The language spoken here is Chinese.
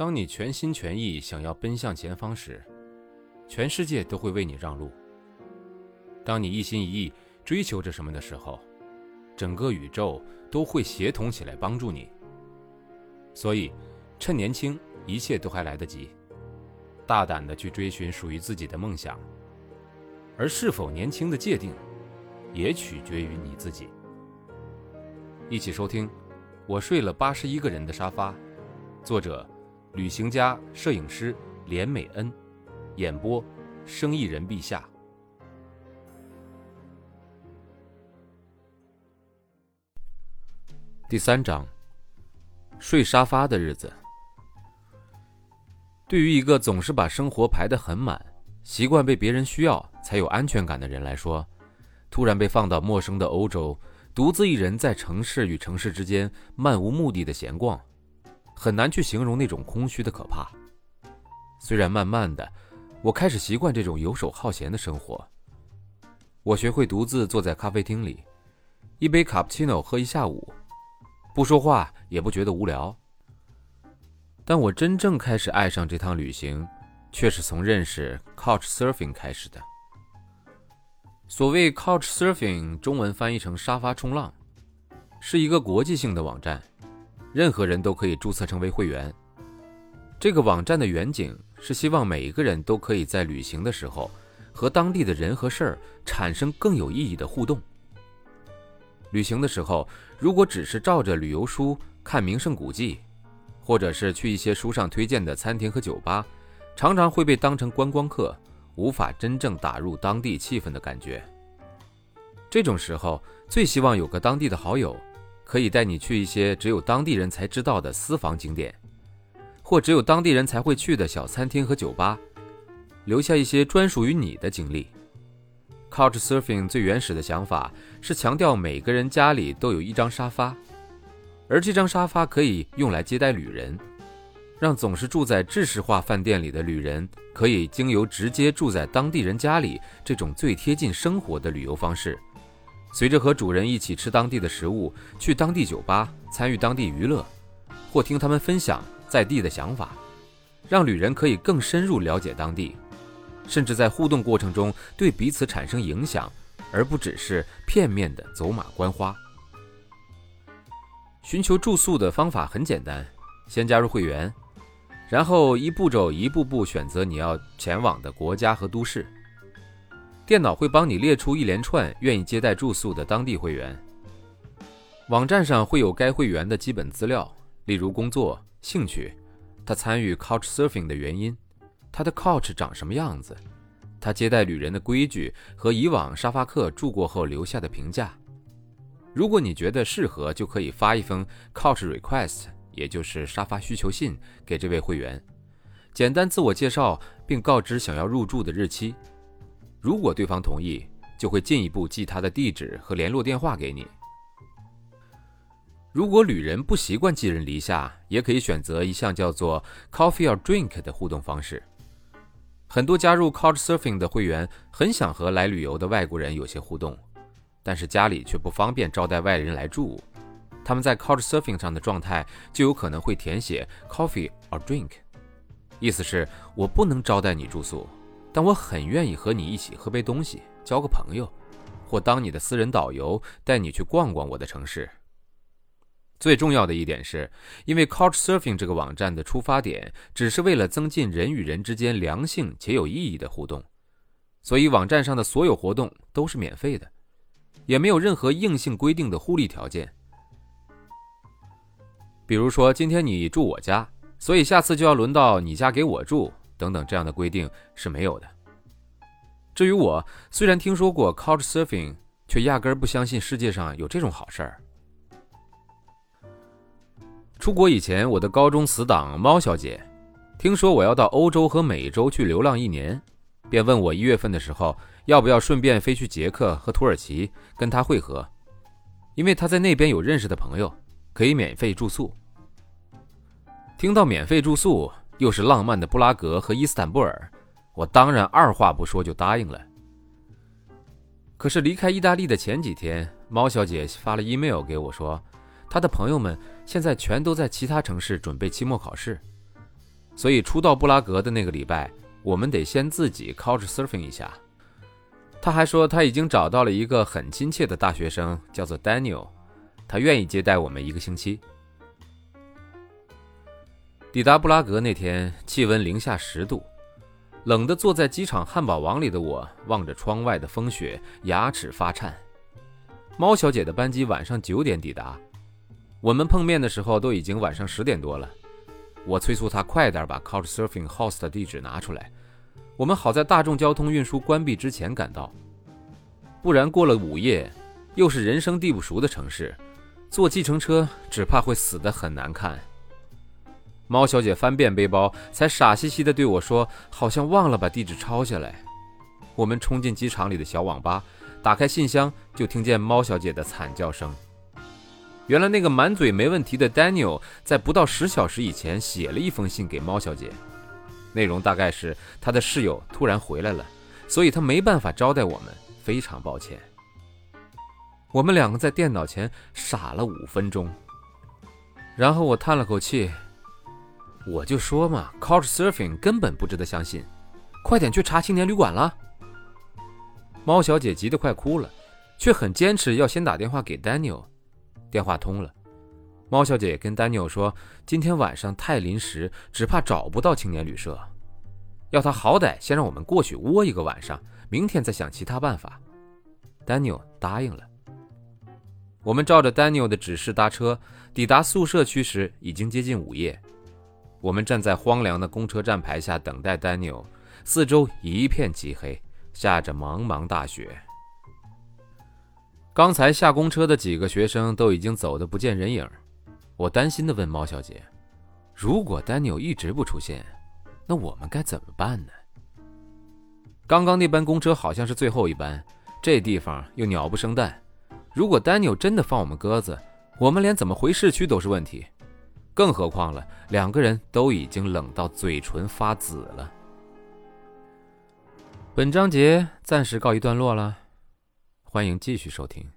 当你全心全意想要奔向前方时，全世界都会为你让路；当你一心一意追求着什么的时候，整个宇宙都会协同起来帮助你。所以，趁年轻，一切都还来得及，大胆的去追寻属于自己的梦想。而是否年轻的界定，也取决于你自己。一起收听《我睡了八十一个人的沙发》，作者：旅行家、摄影师连美恩，演播：生意人陛下。第三章：睡沙发的日子。对于一个总是把生活排得很满、习惯被别人需要才有安全感的人来说，突然被放到陌生的欧洲。独自一人在城市与城市之间漫无目的的闲逛，很难去形容那种空虚的可怕。虽然慢慢的，我开始习惯这种游手好闲的生活。我学会独自坐在咖啡厅里，一杯卡布奇诺喝一下午，不说话也不觉得无聊。但我真正开始爱上这趟旅行，却是从认识 Couch Surfing 开始的。所谓 Couch Surfing，中文翻译成沙发冲浪，是一个国际性的网站，任何人都可以注册成为会员。这个网站的远景是希望每一个人都可以在旅行的时候和当地的人和事儿产生更有意义的互动。旅行的时候，如果只是照着旅游书看名胜古迹，或者是去一些书上推荐的餐厅和酒吧，常常会被当成观光客。无法真正打入当地气氛的感觉。这种时候，最希望有个当地的好友，可以带你去一些只有当地人才知道的私房景点，或只有当地人才会去的小餐厅和酒吧，留下一些专属于你的经历。Couch Surfing 最原始的想法是强调每个人家里都有一张沙发，而这张沙发可以用来接待旅人。让总是住在制式化饭店里的旅人，可以经由直接住在当地人家里这种最贴近生活的旅游方式，随着和主人一起吃当地的食物，去当地酒吧参与当地娱乐，或听他们分享在地的想法，让旅人可以更深入了解当地，甚至在互动过程中对彼此产生影响，而不只是片面的走马观花。寻求住宿的方法很简单，先加入会员。然后一步骤一步步选择你要前往的国家和都市。电脑会帮你列出一连串愿意接待住宿的当地会员。网站上会有该会员的基本资料，例如工作、兴趣，他参与 Couch Surfing 的原因，他的 Couch 长什么样子，他接待旅人的规矩和以往沙发客住过后留下的评价。如果你觉得适合，就可以发一封 Couch Request。也就是沙发需求信给这位会员，简单自我介绍，并告知想要入住的日期。如果对方同意，就会进一步寄他的地址和联络电话给你。如果旅人不习惯寄人篱下，也可以选择一项叫做 “Coffee or Drink” 的互动方式。很多加入 Couchsurfing 的会员很想和来旅游的外国人有些互动，但是家里却不方便招待外人来住。他们在 Couchsurfing 上的状态就有可能会填写 coffee or drink，意思是我不能招待你住宿，但我很愿意和你一起喝杯东西，交个朋友，或当你的私人导游，带你去逛逛我的城市。最重要的一点是，因为 Couchsurfing 这个网站的出发点只是为了增进人与人之间良性且有意义的互动，所以网站上的所有活动都是免费的，也没有任何硬性规定的互利条件。比如说，今天你住我家，所以下次就要轮到你家给我住，等等这样的规定是没有的。至于我，虽然听说过 Couch Surfing，却压根儿不相信世界上有这种好事儿。出国以前，我的高中死党猫小姐，听说我要到欧洲和美洲去流浪一年，便问我一月份的时候要不要顺便飞去捷克和土耳其跟她会合，因为她在那边有认识的朋友，可以免费住宿。听到免费住宿，又是浪漫的布拉格和伊斯坦布尔，我当然二话不说就答应了。可是离开意大利的前几天，猫小姐发了 email 给我说，她的朋友们现在全都在其他城市准备期末考试，所以初到布拉格的那个礼拜，我们得先自己 couch surfing 一下。他还说他已经找到了一个很亲切的大学生，叫做 Daniel，他愿意接待我们一个星期。抵达布拉格那天，气温零下十度，冷得坐在机场汉堡王里的我，望着窗外的风雪，牙齿发颤。猫小姐的班机晚上九点抵达，我们碰面的时候都已经晚上十点多了。我催促她快点把 Couchsurfing House 的地址拿出来。我们好在大众交通运输关闭之前赶到，不然过了午夜，又是人生地不熟的城市，坐计程车只怕会死得很难看。猫小姐翻遍背包，才傻兮兮地对我说：“好像忘了把地址抄下来。”我们冲进机场里的小网吧，打开信箱，就听见猫小姐的惨叫声。原来那个满嘴没问题的 Daniel 在不到十小时以前写了一封信给猫小姐。内容大概是他的室友突然回来了，所以他没办法招待我们，非常抱歉。我们两个在电脑前傻了五分钟，然后我叹了口气，我就说嘛，Couchsurfing 根本不值得相信，快点去查青年旅馆了。猫小姐急得快哭了，却很坚持要先打电话给 Daniel。电话通了。猫小姐跟 Daniel 说：“今天晚上太临时，只怕找不到青年旅社，要他好歹先让我们过去窝一个晚上，明天再想其他办法。” Daniel 答应了。我们照着 Daniel 的指示搭车，抵达宿舍区时已经接近午夜。我们站在荒凉的公车站牌下等待丹尼尔，四周一片漆黑，下着茫茫大雪。刚才下公车的几个学生都已经走得不见人影。我担心地问猫小姐：“如果丹尼尔一直不出现，那我们该怎么办呢？”刚刚那班公车好像是最后一班，这地方又鸟不生蛋。如果丹尼尔真的放我们鸽子，我们连怎么回市区都是问题。更何况了，两个人都已经冷到嘴唇发紫了。本章节暂时告一段落了，欢迎继续收听。